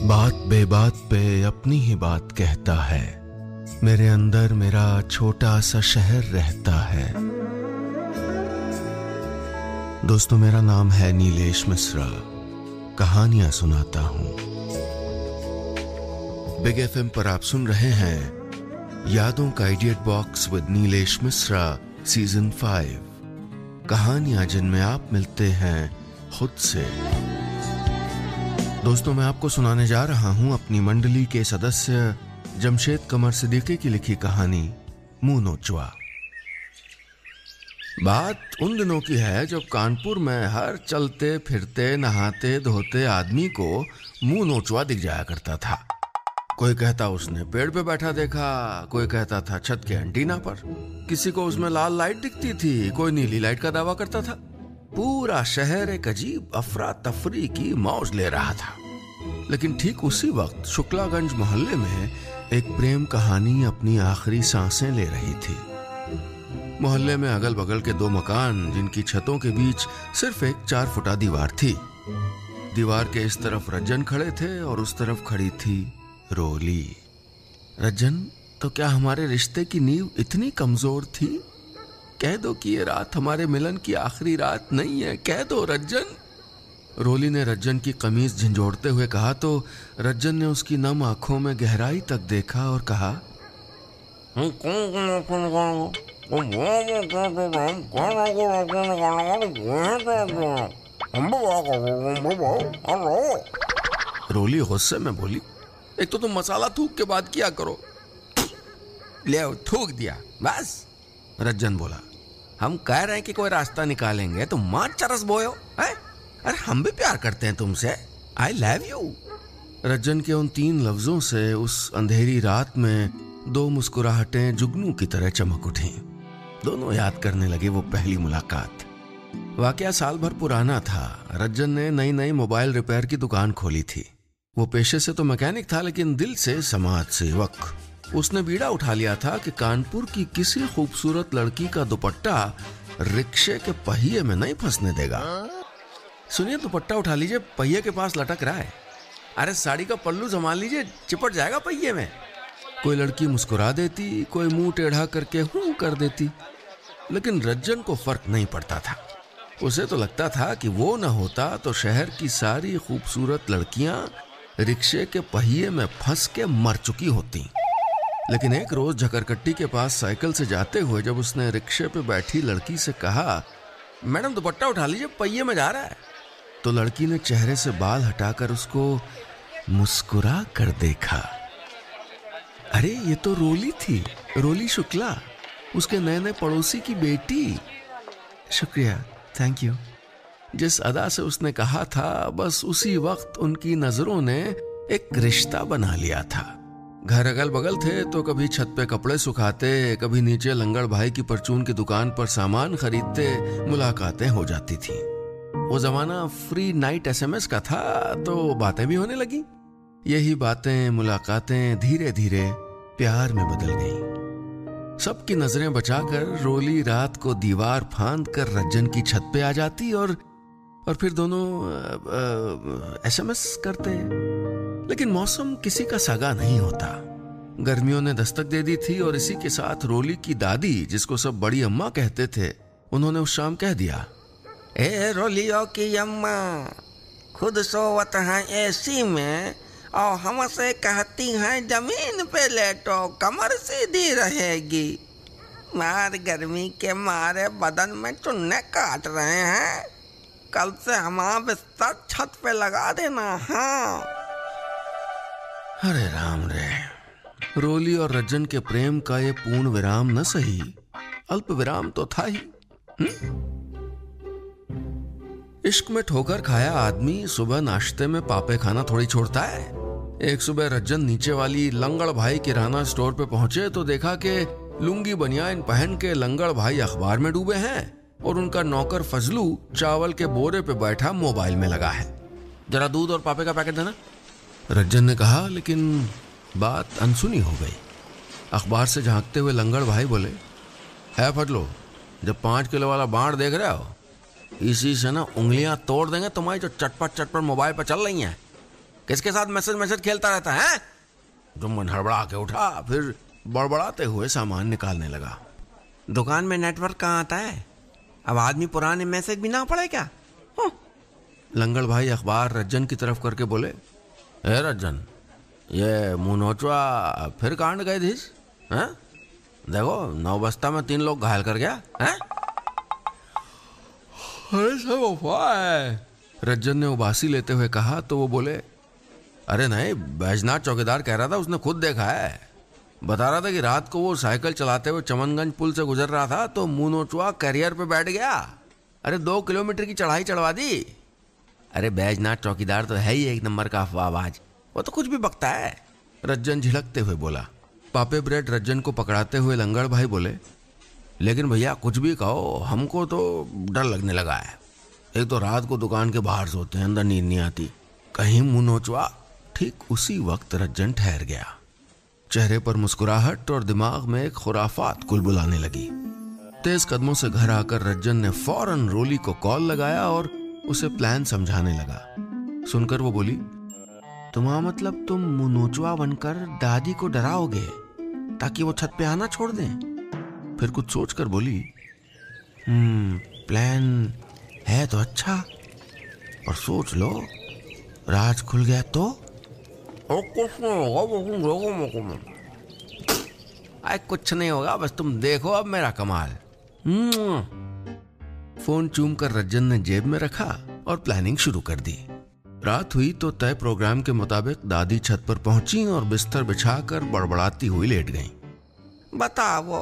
बात बेबात पे अपनी ही बात कहता है। मेरे अंदर मेरा छोटा सा शहर रहता है। दोस्तों, मेरा नाम है नीलेश मिश्रा। कहानियाँ सुनाता हूँ। बिग एफ़ पर आप सुन रहे हैं यादों का idiot box with Neelesh Mishra season five कहानियाँ जिनमें आप मिलते हैं खुद से। दोस्तों, मैं आपको सुनाने जा रहा हूँ अपनी मंडली के सदस्य जमशेद कमर सिद्दीकी की लिखी कहानी, मुँह नोचवा बात उन दिनों की है जब कानपुर में हर चलते, फिरते, नहाते, धोते आदमी को मुँह नोचवा दिख जाया करता था। कोई कहता उसने पेड़ पे बैठा देखा, कोई कहता था छत के एंटीना पर। किसी को उसमें लाल लाइट दिखती थी, कोई नीली लाइट का दावा करता था। पूरा शहर एक अजीब अफरा तफरी की मौज ले रहा था। लेकिन ठीक उसी वक्त शुक्लागंज मोहल्ले में एक प्रेम कहानी अपनी आखिरी साँसें ले रही थी। मोहल्ले में अगल बगल के दो मकान, जिनकी छतों के बीच सिर्फ़ एक चार फुटा दीवार थी। दीवार के इस तरफ़ रज्जन खड़े थे और उस तरफ़ खड़ी थी रोली। रज्जन तो क्या हमारे रिश्ते की नींव इतनी कमज़ोर थी? कह दो कि ये रात हमारे मिलन की आखिरी रात नहीं है। कह दो रज्जन रोली ने रज्जन की कमीज झंझोड़ते हुए कहा तो रज्जन ने उसकी नम आँखों में गहराई तक देखा और कहा रोली गुस्से में बोली एक तो तुम मसाला थूक के बाद किया करो। ले थूक दिया बस। रज्जन बोला हम कह रहे हैं कि कोई रास्ता निकालेंगे तो मार चरस बोयो है? अरे हम भी प्यार करते हैं तुमसे। आई लव यू रज्जन के उन तीन लफ्जों से उस अंधेरी रात में दो मुस्कुराहटें जुगनू की तरह चमक उठी। दोनों याद करने लगे वो पहली मुलाकात। वाकया साल भर पुराना था। रज्जन ने नई नई मोबाइल रिपेयर की दुकान खोली थी। वो पेशे से तो मैकेनिक था, लेकिन दिल से समाज सेवक। उसने बीड़ा उठा लिया था कि कानपुर की किसी खूबसूरत लड़की का दुपट्टा रिक्शे के पहिए में नहीं फंसने देगा। सुनिए दुपट्टा उठा लीजिए, पहिए के पास लटक रहा है। अरे, साड़ी का पल्लू जमा लीजिए, चिपट जाएगा पहिए में। कोई लड़की मुस्कुरा देती, कोई मुँह टेढ़ा करके हूँ कर देती। लेकिन रज्जन को फ़र्क नहीं पड़ता था। उसे तो लगता था कि वो न होता तो शहर की सारी खूबसूरत लड़कियाँ रिक्शे के पहिए में फंस के मर चुकी होती। लेकिन एक रोज झकरकट्टी के पास साइकिल से जाते हुए जब उसने रिक्शे पे बैठी लड़की से कहा, मैडम, दुपट्टा उठा लीजिए, पहिए में जा रहा है। तो लड़की ने चेहरे से बाल हटाकर उसको मुस्कुरा कर देखा। अरे, ये तो रोली थी, रोली शुक्ला, उसके नए नए पड़ोसी की बेटी। शुक्रिया थैंक यू जिस अदा से उसने कहा था, बस उसी वक्त उनकी नज़रों ने एक रिश्ता बना लिया था। घर अगल बगल थे तो कभी छत पे कपड़े सुखाते, कभी नीचे लंगड़ भाई की परचून की दुकान पर सामान खरीदते, मुलाकातें हो जाती थी। वो जमाना फ्री नाइट एसएमएस का था तो बातें भी होने लगी। यही बातें, मुलाकातें धीरे धीरे प्यार में बदल गईं। सबकी नज़रें बचाकर रोली रात को दीवार फांद कर रज्जन की छत पे आ जाती और और फिर दोनों एसएमएस करते लेकिन मौसम किसी का सगा नहीं होता। गर्मियों ने दस्तक दे दी थी और इसी के साथ रोली की दादी, जिसको सब बड़ी अम्मा कहते थे, उन्होंने उस शाम कह दिया ए रोलियो की अम्मा खुद सोवत है एसी में, और हमसे कहती हैं, ज़मीन पे लेटो, कमर सीधी रहेगी। मार गर्मी के मारे बदन में चुन्ने काट रहे हैं। कल से हमारा बिस्तर छत पे लगा देना हाँ। अरे राम रे, रोली और रजन के प्रेम का ये पूर्ण विराम न सही। अल्प विराम तो था ही हुँ? इश्क में ठोकर खाया आदमी, सुबह नाश्ते में पापे खाना थोड़ी छोड़ता है। एक सुबह रज्जन नीचे वाली लंगड़ भाई किराना स्टोर पे पहुँचे तो देखा कि लुंगी बनियान पहन के लंगड़ भाई अखबार में डूबे हैं और उनका नौकर फजलू चावल के बोरे पे बैठा मोबाइल में लगा है। जरा दूध और पापे का पैकेट देना। रज्जन ने कहा, लेकिन बात अनसुनी हो गई। अखबार से झांकते हुए लंगड़ भाई बोले, है फटलो जब पाँच किलो वाला बाढ़ देख रहे हो इसी से ना उंगलियाँ तोड़ देंगे, तुम्हारी जो चटपट चटपट मोबाइल पर चल रही हैं। किसके साथ मैसेज मैसेज खेलता रहता है जुम्मन हड़बड़ा के उठा, फिर बड़बड़ाते हुए सामान निकालने लगा। दुकान में नेटवर्क कहाँ आता है? अब आदमी पुराने मैसेज भी ना पड़े क्या? हाँ। लंगड़ भाई अखबार रज्जन की तरफ़ करके बोले, ए रज्जन, ये मुनोचवा फिर कांड गए थी हैं? देखो, नौ बस्ता में तीन लोग घायल कर गया, हैं? अरे सब है रज्जन ने उबासी लेते हुए कहा तो वो बोले, अरे नहीं, बैजनाथ चौकीदार कह रहा था, उसने खुद देखा है। बता रहा था कि रात को वो साइकिल चलाते हुए चमनगंज पुल से गुजर रहा था तो मुनोचवा कैरियर पे बैठ गया। अरे, दो किलोमीटर की चढ़ाई चढ़वा दी। अरे, बैजनाथ चौकीदार तो है ही एक नंबर का अफवाहबाज वो तो कुछ भी बकता है। रज्जन झिलकते हुए बोला। पापे ब्रेड रज्जन को पकड़ाते हुए लंगड़ भाई बोले लेकिन भैया, कुछ भी कहो, हमको तो डर लगने लगा है। एक तो रात को दुकान के बाहर सोते हैं, अंदर नींद नहीं आती। कहीं मुँह नोचवा, ठीक उसी वक्त रज्जन ठहर गया। चेहरे पर मुस्कुराहट और दिमाग में एक खुराफात कुलबुलाने लगी। तेज कदमों से घर आकर रज्जन ने फ़ौरन रोली को कॉल लगाया और उसे प्लान समझाने लगा। सुनकर वो बोली, तुम्हारा मतलब तुम मुनोचवा बनकर दादी को डराओगे, ताकि वो छत पे आना छोड़ दें? फिर कुछ सोचकर बोली हम्म प्लान है तो अच्छा और सोच लो राज खुल गया तो और कुछ नहीं होगा वो तुम देखो मुझको में आए कुछ नहीं होगा बस तुम देखो अब मेरा कमाल हम्म। फ़ोन चूम कर रज्जन ने जेब में रखा और प्लानिंग शुरू कर दी रात हुई तो तय प्रोग्राम के मुताबिक दादी छत पर पहुँची और बिस्तर बिछाकर बड़बड़ाती हुई लेट गईं। बताओ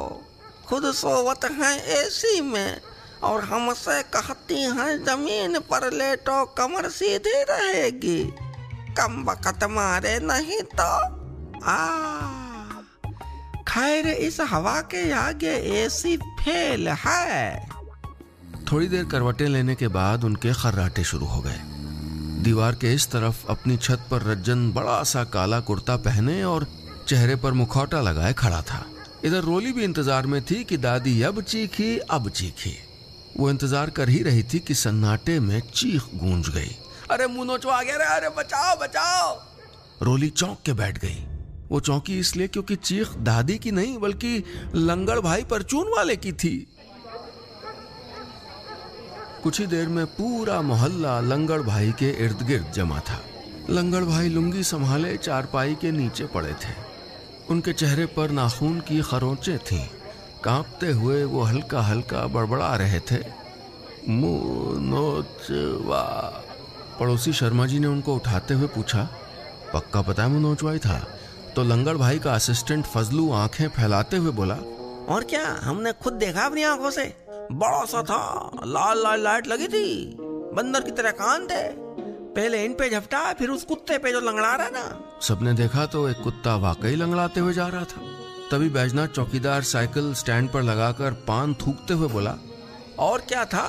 खुद सोवत हैं एसी में, और हमसे कहती हैं, ज़मीन पर लेटो, कमर सीधी रहेगी। कम वक्त मारे नहीं तो। आ। खैर, इस हवा के आगे एसी फेल है। थोड़ी देर करवटें लेने के बाद उनके खर्राटे शुरू हो गए। दीवार के इस तरफ़ अपनी छत पर रज्जन बड़ा सा काला कुर्ता पहने और चेहरे पर मुखौटा लगाए खड़ा था। इधर रोली भी इंतज़ार में थी कि दादी अब चीखी अब चीखी। वो इंतज़ार कर ही रही थी कि सन्नाटे में चीख गूंज गई। अरे मुनोचो आ गया, अरे बचाओ बचाओ। रोली चौंक के बैठ गई। वो चौंकी इसलिए क्योंकि चीख दादी की नहीं, बल्कि लंगड़ भाई परचून वाले की थी। कुछ ही देर में पूरा मोहल्ला लंगड़ भाई के इर्द गिर्द जमा था। लंगड़ भाई लुंगी संभाले, चारपाई के नीचे पड़े थे। उनके चेहरे पर नाखून की खरोंचे थीं। कांपते हुए वो हल्का हल्का बड़बड़ा रहे थे। मुनोचवा। पड़ोसी शर्मा जी ने उनको उठाते हुए पूछा, पक्का पता है मुनोचवा ही था? तो लंगड़ भाई का असिस्टेंट फजलू आँखें फैलाते हुए बोला, और क्या? हमने खुद देखा अपनी आँखों से। बड़ा सा था। लाल लाल लाइट लगी थी। बंदर की तरह कान थे पहले इन पे झपटा, फिर उस कुत्ते पे जो लंगड़ा रहा ना। सबने देखा तो एक कुत्ता वाकई लंगड़ाते हुए जा रहा था। तभी बैजनाथ चौकीदार साइकिल स्टैंड पर लगाकर पान थूकते हुए बोला, और क्या था?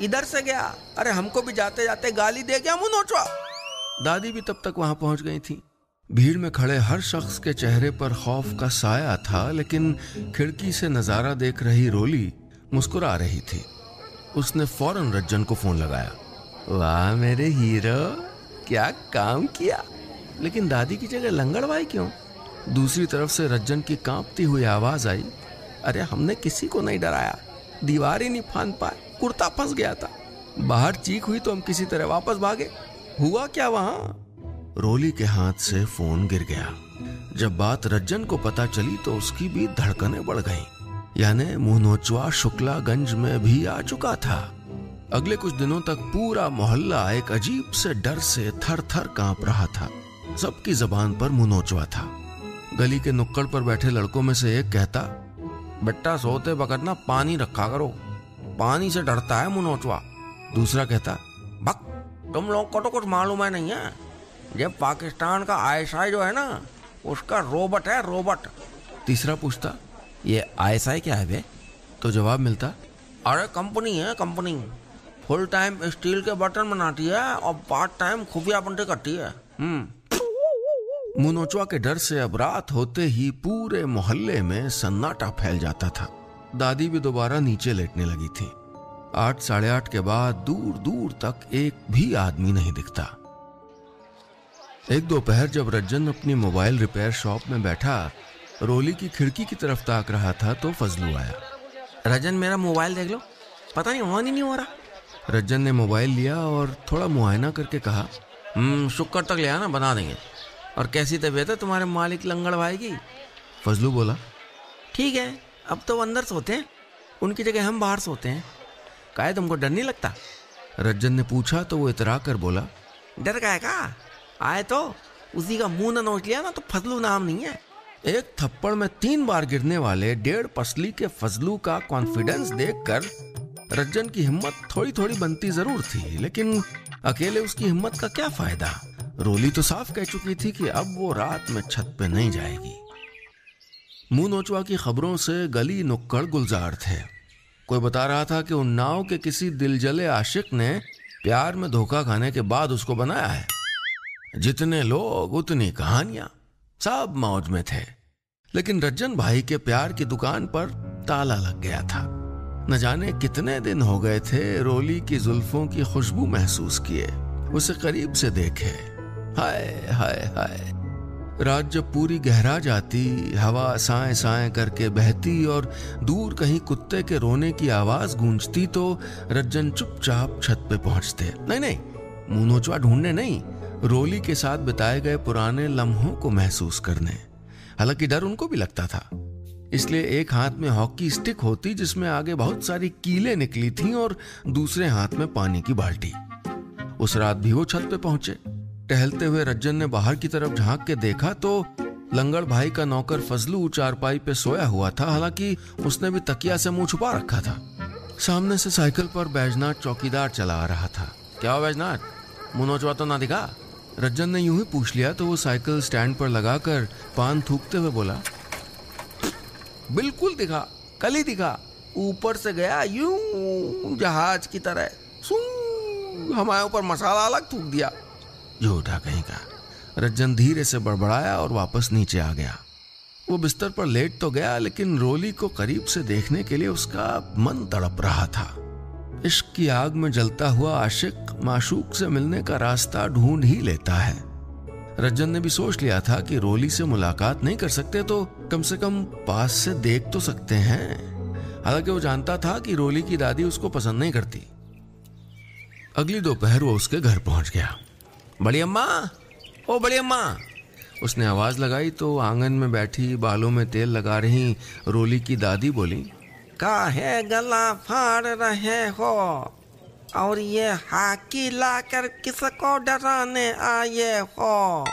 इधर से गया। अरे, हमको भी जाते जाते गाली दे गया मुनोचवा दादी भी तब तक वहाँ पहुँच गई थी। भीड़ में खड़े हर शख्स के चेहरे पर खौफ का साया था, लेकिन खिड़की से नज़ारा देख रही रोली मुस्कुरा रही थी। उसने फ़ौरन रज्जन को फ़ोन लगाया। वाह, मेरे हीरो। क्या काम किया? लेकिन दादी की जगह लंगड़ भाई क्यों? दूसरी तरफ़ से रज्जन की कांपती हुई आवाज़ आई। अरे, हमने किसी को नहीं डराया। दीवार ही नहीं फान पाए। कुर्ता फंस गया था। बाहर चीख हुई तो हम किसी तरह वापस भागे। हुआ क्या वहाँ? रोली के हाथ से फ़ोन गिर गया। जब बात रज्जन को पता चली तो उसकी भी धड़कनें बढ़ गईं। यानी मुनोचवा शुक्लागंज में भी आ चुका था। अगले कुछ दिनों तक पूरा मोहल्ला एक अजीब से डर से थर थर काँप रहा था। सबकी जबान पर मुनोचवा था। गली के नुक्कड़ पर बैठे लड़कों में से एक कहता बेटा सोते वक्त ना पानी रखा करो। पानी से डरता है मुनोचवा दूसरा कहता भक तुम लोग को तो कुछ मालूम है नहीं है। ये पाकिस्तान का आईएसआई जो है ना, उसका रोबोट है, रोबोट। तीसरा पूछता, ये आईएसआई क्या है बे? तो जवाब मिलता, अरे, कंपनी है, कंपनी। फुल टाइम स्टील के बर्तन बनाती है और पार्ट टाइम खुफिया बंटी करती है। हम्म। मुनोचवा के डर से अब रात होते ही पूरे मोहल्ले में सन्नाटा फैल जाता था। दादी भी दोबारा नीचे लेटने लगी थी। आठ साढ़े आठ के बाद दूर दूर तक एक भी आदमी नहीं दिखता। एक दोपहर जब रज्जन अपनी मोबाइल रिपेयर शॉप में बैठा रोली की खिड़की की तरफ़ ताक रहा था तो फजलू आया। रजन मेरा मोबाइल देख लो। पता नहीं ऑन ही नहीं हो रहा। रज्जन ने मोबाइल लिया और थोड़ा मुआयना करके कहा हम्म शुक्र तक ले आना, बना देंगे। और कैसी तबीयत है तुम्हारे मालिक लंगड़ भाई की? फजलू बोला, ठीक है, अब तो अंदर सोते हैं। उनकी जगह हम बाहर सोते हैं। काहे तुमको डर नहीं लगता? रज्जन ने पूछा तो वो इतरा कर बोला, डर का है का? आए तो। उसी का मुँह ना नोच लिया ना तो फजलू नाम नहीं है। एक थप्पड़ में तीन बार गिरने वाले डेढ़ पसली के फजलू का कॉन्फिडेंस देखकर रज्जन की हिम्मत थोड़ी थोड़ी बनती ज़रूर थी, लेकिन अकेले उसकी हिम्मत का क्या फ़ायदा? रोली तो साफ़ कह चुकी थी कि अब वो रात में छत पे नहीं जाएगी। मुँह नोचवा की खबरों से गली नुक्कड़ गुलजार थे। कोई बता रहा था कि उन्नाव के किसी दिलजले आशिक ने प्यार में धोखा खाने के बाद उसको बनाया है। जितने लोग, उतनी कहानियाँ सब मौज में थे। लेकिन रज्जन भाई के प्यार की दुकान पर ताला लग गया था। न जाने कितने दिन हो गए थे रोली की जुल्फों की खुशबू महसूस किए, उसे करीब से देखे। हाय हाय हाय। रात जब पूरी गहरा जाती, हवा साए साए करके बहती और दूर कहीं कुत्ते के रोने की आवाज़ गूंजती तो रज्जन चुपचाप छत पे पहुँचते। नहीं नहीं, मुँह नोचवा ढूँढने नहीं, रोली के साथ बिताए गए पुराने लम्हों को महसूस करने। हालाँकि डर उनको भी लगता था। इसलिए एक हाथ में हॉकी स्टिक होती जिसमें आगे बहुत सारी कीले निकली थीं और दूसरे हाथ में पानी की बाल्टी। उस रात भी वो छत पे पहुँचे। टहलते हुए रज्जन ने बाहर की तरफ़ झाँक के देखा तो लंगड़ भाई का नौकर फजलू चारपाई पे सोया हुआ था, हालाँकि उसने भी तकिया से मुँह छुपा रखा था। सामने से साइकिल पर बैजनाथ चौकीदार चला आ रहा था। क्या बैजनाथ? मुँह नोचवा तो ना दिखा? रज्जन ने यूँ ही पूछ लिया तो वो साइकिल स्टैंड पर लगाकर पान थूकते हुए बोला बिल्कुल दिखा, कल ही दिखा। ऊपर से गया, यूँ जहाज़ की तरह। हमारे ऊपर मसाला अलग थूक दिया। झूठा कहीं का। रज्जन धीरे से बड़बड़ाया और वापस नीचे आ गया। वो बिस्तर पर लेट तो गया, लेकिन रोली को करीब से देखने के लिए उसका मन तड़प रहा था। इश्क की आग में जलता हुआ आशिक माशूक से मिलने का रास्ता ढूंढ ही लेता है। रज्जन ने भी सोच लिया था कि रोली से मुलाकात नहीं कर सकते तो कम से कम पास से देख तो सकते हैं। हालाँकि वो जानता था कि रोली की दादी उसको पसंद नहीं करती। अगली दोपहर वो उसके घर पहुँच गया। बड़ी अम्मा ओ बड़ी अम्मा उसने आवाज़ लगाई तो आँगन में बैठी बालों में तेल लगा रही रोली की दादी बोली, काहे गला फाड़ रहे हो? और ये हाकी लाकर किसको डराने आए हो?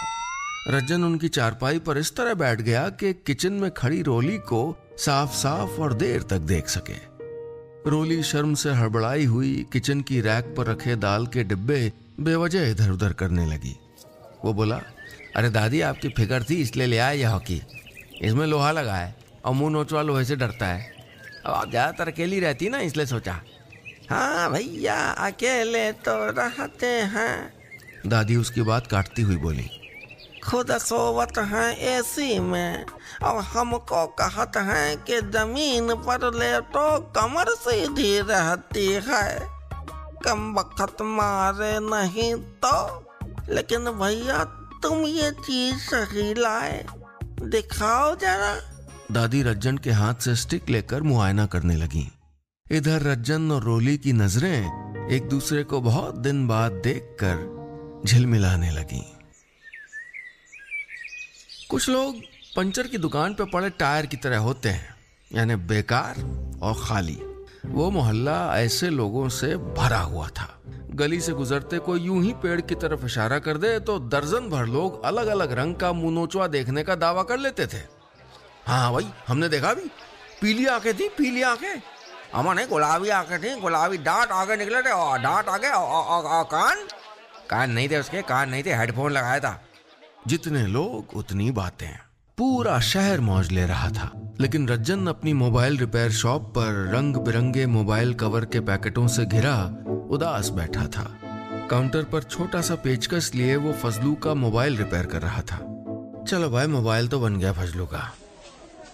रज्जन उनकी चारपाई पर इस तरह बैठ गया कि किचन में खड़ी रोली को साफ़ साफ़ और देर तक देख सके। रोली शर्म से हड़बड़ाई हुई, किचन की रैक पर रखे दाल के डिब्बे बेवजह इधर उधर करने लगी। वो बोला, अरे दादी, आपकी फ़िक्र थी, इसलिए ले आए यह हॉकी। इसमें लोहा लगा है और मुँह नोचवा लोहे से डरता है। अब आप ज़्यादातर अकेली रहती ना, इसलिए सोचा। हाँ भैया, अकेले तो रहते हैं। दादी उसकी बात काटती हुई बोली खुद सोवत हैं एसी में, और हमको कहत हैं कि ज़मीन पर लेटो कमर सीधी रहती है। कम वक्त मारे नहीं तो लेकिन भैया तुम ये चीज़ सही लाए। दिखाओ जरा। दादी रज्जन के हाथ से स्टिक लेकर मुआयना करने लगी। इधर रज्जन और रोली की नज़रें एक दूसरे को बहुत दिन बाद देखकर झिलमिलाने लगी। कुछ लोग पंचर की दुकान पर पड़े टायर की तरह होते हैं, यानी बेकार और खाली। वो मोहल्ला ऐसे लोगों से भरा हुआ था। गली से गुजरते कोई यूँ ही पेड़ की तरफ़ इशारा कर दे तो दर्जन भर लोग अलग अलग रंग का मुनोचवा देखने का दावा कर लेते थे। हाँ भाई, हमने देखा भी। पीली आँखें थी, पीली आँखें। नहीं, गुलाबी आँखें थी, गुलाबी डांट आगे निकले थे दांत आगे कान? कान नहीं थे उसके, कान नहीं थे, हेडफोन लगाया था। जितने लोग उतनी बातें। पूरा शहर मौज ले रहा था, लेकिन रज्जन अपनी मोबाइल रिपेयर शॉप पर रंग बिरंगे मोबाइल कवर के पैकेटों से घिरा, उदास बैठा था। काउंटर पर छोटा सा पेचकस लिए वो फजलू का मोबाइल रिपेयर कर रहा था। चलो भाई, मोबाइल तो बन गया फजलू का।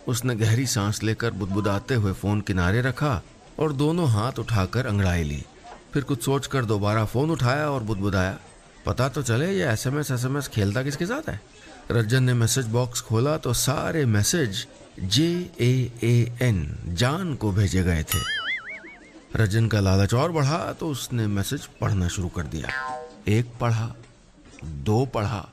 उसने गहरी सांस लेकर बुदबुदाते हुए फ़ोन किनारे रखा और दोनों हाथ उठाकर अंगड़ाई ली। फिर कुछ सोचकर दोबारा फ़ोन उठाया और बुदबुदाया पता तो चले ये एसएमएस एसएमएस खेलता किसके साथ है? रज्जन ने मैसेज बॉक्स खोला तो सारे message J A A N जान को भेजे गए थे। रजन का लालच और बढ़ा तो उसने मैसेज पढ़ना शुरू कर दिया। एक पढ़ा, दो पढ़ा,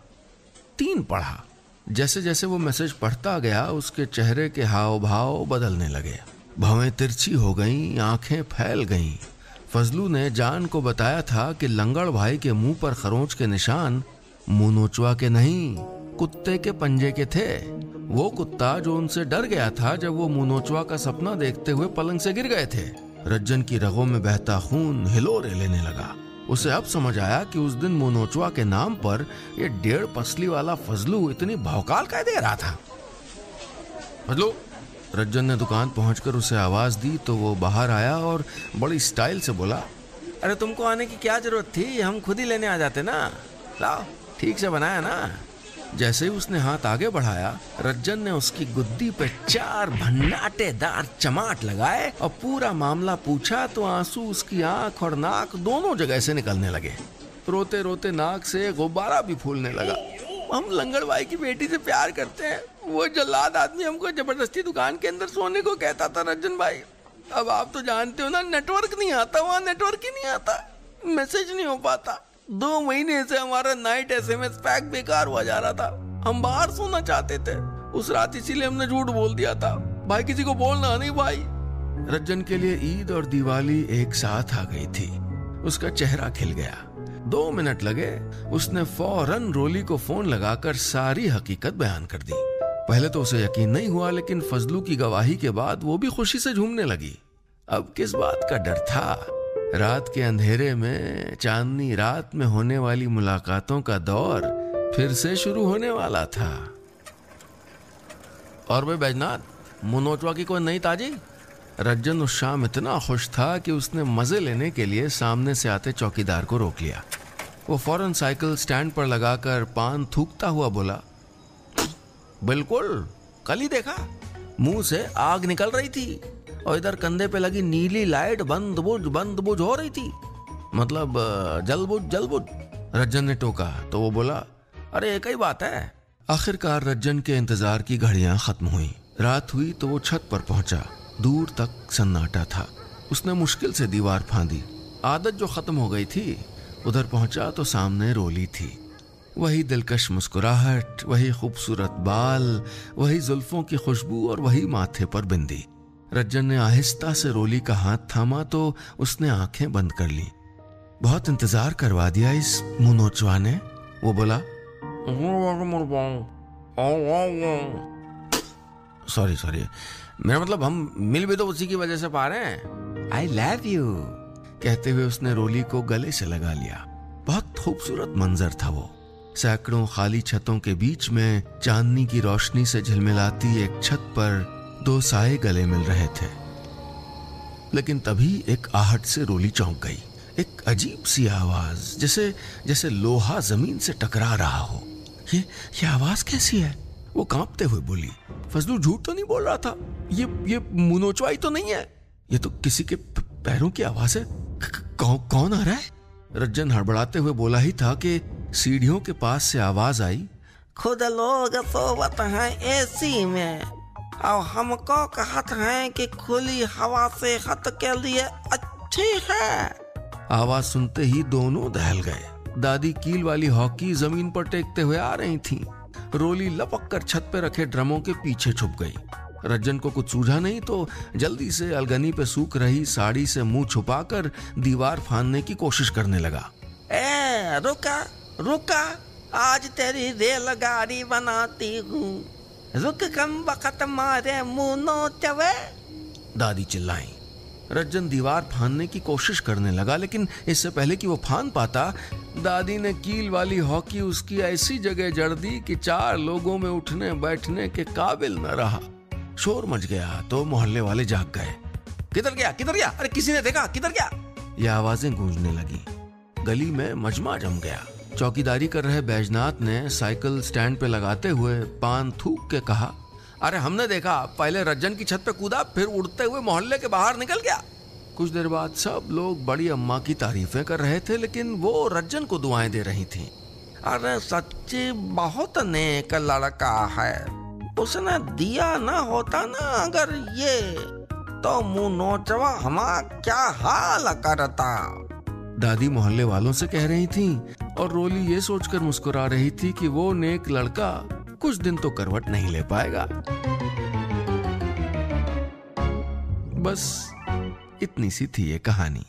तीन पढ़ा। जैसे जैसे वो मैसेज पढ़ता गया, उसके चेहरे के हाव भाव बदलने लगे। भवें तिरछी हो गईं, आँखें फैल गईं। फजलू ने जान को बताया था कि लंगड़ भाई के मुँह पर खरोंच के निशान मुँह नोचवा के नहीं, कुत्ते के पंजे के थे। वो कुत्ता जो उनसे डर गया था जब वो मुनोचवा का सपना देखते हुए पलंग से गिर गए थे। रज्जन की रगों में बहता खून हिलोरे लेने लगा। उसे अब समझ आया कि उस दिन मोनोचवा के नाम पर ये डेढ़ पसली वाला फजलू इतनी भौकाल कह दे रहा था। फजलू रज्जन ने दुकान पहुंचकर उसे आवाज़ दी तो वो बाहर आया और बड़ी स्टाइल से बोला, अरे तुमको आने की क्या ज़रूरत थी? हम खुद ही लेने आ जाते ना। लाओ, ठीक से बनाया ना। जैसे ही उसने हाथ आगे बढ़ाया रज्जन ने उसकी गुद्दी पे चार भन्नाटेदार चमाट लगाए और पूरा मामला पूछा तो आँसू उसकी आँख और नाक दोनों जगह से निकलने लगे। रोते रोते नाक से गुब्बारा भी फूलने लगा। हम लंगड़ भाई की बेटी से प्यार करते हैं। वो जल्लाद आदमी हमको ज़बरदस्ती दुकान के अंदर सोने को कहता था रज्जन भाई। अब आप तो जानते हो ना नेटवर्क नहीं आता, वहाँ नेटवर्क ही नहीं आता। मैसेज नहीं हो पाता। दो महीने से हमारा नाइट एसएमएस पैक बेकार हुआ जा रहा था। हम बाहर सोना चाहते थे। उस रात इसीलिए हमने झूठ बोल दिया था। भाई, किसी को बोलना नहीं भाई। रज्जन के लिए ईद और दिवाली एक साथ आ गई थी। उसका चेहरा खिल गया। दो मिनट लगे। उसने फ़ौरन रोली को फ़ोन लगाकर सारी हकीकत बयान कर दी। पहले तो उसे यकीन नहीं हुआ, लेकिन फजलू की गवाही के बाद वो भी खुशी से झूमने लगी। अब किस बात का डर था? रात के अंधेरे में, चांदनी रात में होने वाली मुलाकातों का दौर फिर से शुरू होने वाला था। और भाई बैजनाथ, मुनोचवा की कोई नई ताजी? रज्जन उस शाम इतना खुश था कि उसने मज़े लेने के लिए सामने से आते चौकीदार को रोक लिया। वो फ़ौरन साइकिल स्टैंड पर लगाकर पान थूकता हुआ बोला बिल्कुल। कल ही देखा। मुँह से आग निकल रही थी और इधर कंधे पे लगी नीली लाइट बंद बुझ बंद बुझ हो रही थी। मतलब जल बुझ जल बुझ रज्जन ने टोका तो वो बोला, अरे, एक ही बात है। आखिरकार रज्जन के इंतज़ार की घड़ियाँ खत्म हुई। रात हुई तो वो छत पर पहुँचा। दूर तक सन्नाटा था। उसने मुश्किल से दीवार फांदी। आदत जो खत्म हो गई थी, उधर पहुँचा तो सामने रोली थी। वही दिलकश मुस्कुराहट वही खूबसूरत बाल वही जुल्फों की खुशबू और वही माथे पर बिंदी। रज्जन ने आहिस्ता से रोली का हाथ थामा तो उसने आँखें बंद कर ली। बहुत इंतज़ार करवा दिया इस मुनोचवा ने वो बोला सॉरी सॉरी मेरा मतलब हम मिल भी तो उसी की वजह से पा रहे हैं। आई लव यू कहते हुए उसने रोली को गले से लगा लिया। बहुत खूबसूरत मंजर था वो। सैकड़ों खाली छतों के बीच में चांदनी की रोशनी से झिलमिलाती एक छत पर दो साए गले मिल रहे थे। लेकिन तभी एक आहट से रोली चौंक गई। एक अजीब सी आवाज़, जैसे जैसे लोहा ज़मीन से टकरा रहा हो। ये ये आवाज़ कैसी है? वो कांपते हुए बोली, फजलू, झूठ तो नहीं बोल रहा था? ये ये मुनोचवाई तो नहीं है? ये तो किसी के पैरों की आवाज़ है। कौन आ रहा है? रज्जन हड़बड़ाते हुए बोला ही था कि सीढ़ियों के पास से आवाज़ आई खुद लोग सोवत हैं एसी में। और हमको कहत है कि खुली हवा से हत के लिए अच्छी है। आवाज़ सुनते ही दोनों दहल गए। दादी कील वाली हॉकी ज़मीन पर टेकते हुए आ रही थी। रोली लपक कर छत पे रखे ड्रमों के पीछे छुप गई। रज्जन को कुछ सूझा नहीं तो जल्दी से अलगनी पे सूख रही साड़ी से मुँह छुपाकर दीवार फानने की कोशिश करने लगा। ए रुका। रुका, आज तेरी रेलगाड़ी बनाती हूँ। रुक कम वक्त मारे मुनो चवे। दादी चिल्लाई। रज्जन दीवार फानने की कोशिश करने लगा, लेकिन इससे पहले कि वो फान पाता, दादी ने कील वाली हॉकी उसकी ऐसी जगह जड़ दी कि चार लोगों में उठने बैठने के काबिल न रहा। शोर मच गया तो मोहल्ले वाले जाग गए। किधर गया किधर गया? अरे, किसी ने देखा, किधर गया? ये आवाज़ें गूंजने लगी। गली में मजमा जम गया। चौकीदारी कर रहे बैजनाथ ने साइकिल स्टैंड पे लगाते हुए पान थूक के कहा, अरे, हमने देखा, पहले रज्जन की छत पे कूदा, फिर उड़ते हुए मोहल्ले के बाहर निकल गया। कुछ देर बाद सब लोग बड़ी अम्मा की तारीफें कर रहे थे, लेकिन वो रज्जन को दुआएँ दे रही थीं। अरे, सच्ची बहुत नेक लड़का है। उसने दिया ना होता ना अगर ये तो मुँह नोचवा, हमारा क्या हाल करता? दादी मोहल्ले वालों से कह रही थी और रोली ये सोचकर मुस्कुरा रही थी कि वो नेक लड़का कुछ दिन तो करवट नहीं ले पाएगा। बस इतनी सी थी ये कहानी।